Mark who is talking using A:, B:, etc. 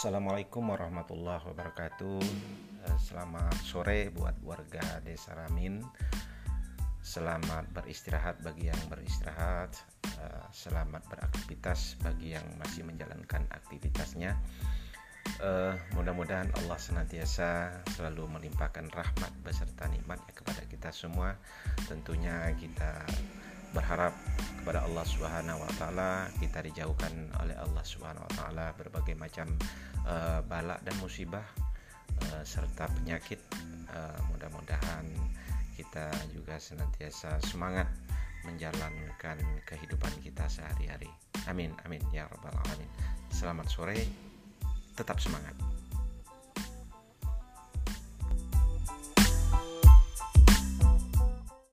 A: Assalamualaikum warahmatullahi wabarakatuh. Eh, Selamat sore buat warga desa Ramin. Selamat beristirahat bagi yang beristirahat. Eh, Selamat beraktivitas bagi yang masih menjalankan aktivitasnya. Eh, Mudah-mudahan Allah senantiasa selalu melimpahkan rahmat beserta nikmatnya kepada kita semua. Tentunya kita berharap Subhanahu wa taala kita dijauhkan oleh Allah Subhanahu wa taala berbagai macam uh, balak dan musibah uh, serta penyakit. Uh, mudah-mudahan kita juga senantiasa semangat menjalankan kehidupan kita sehari-hari. Amin amin ya rabbal alamin. Selamat sore tetap semangat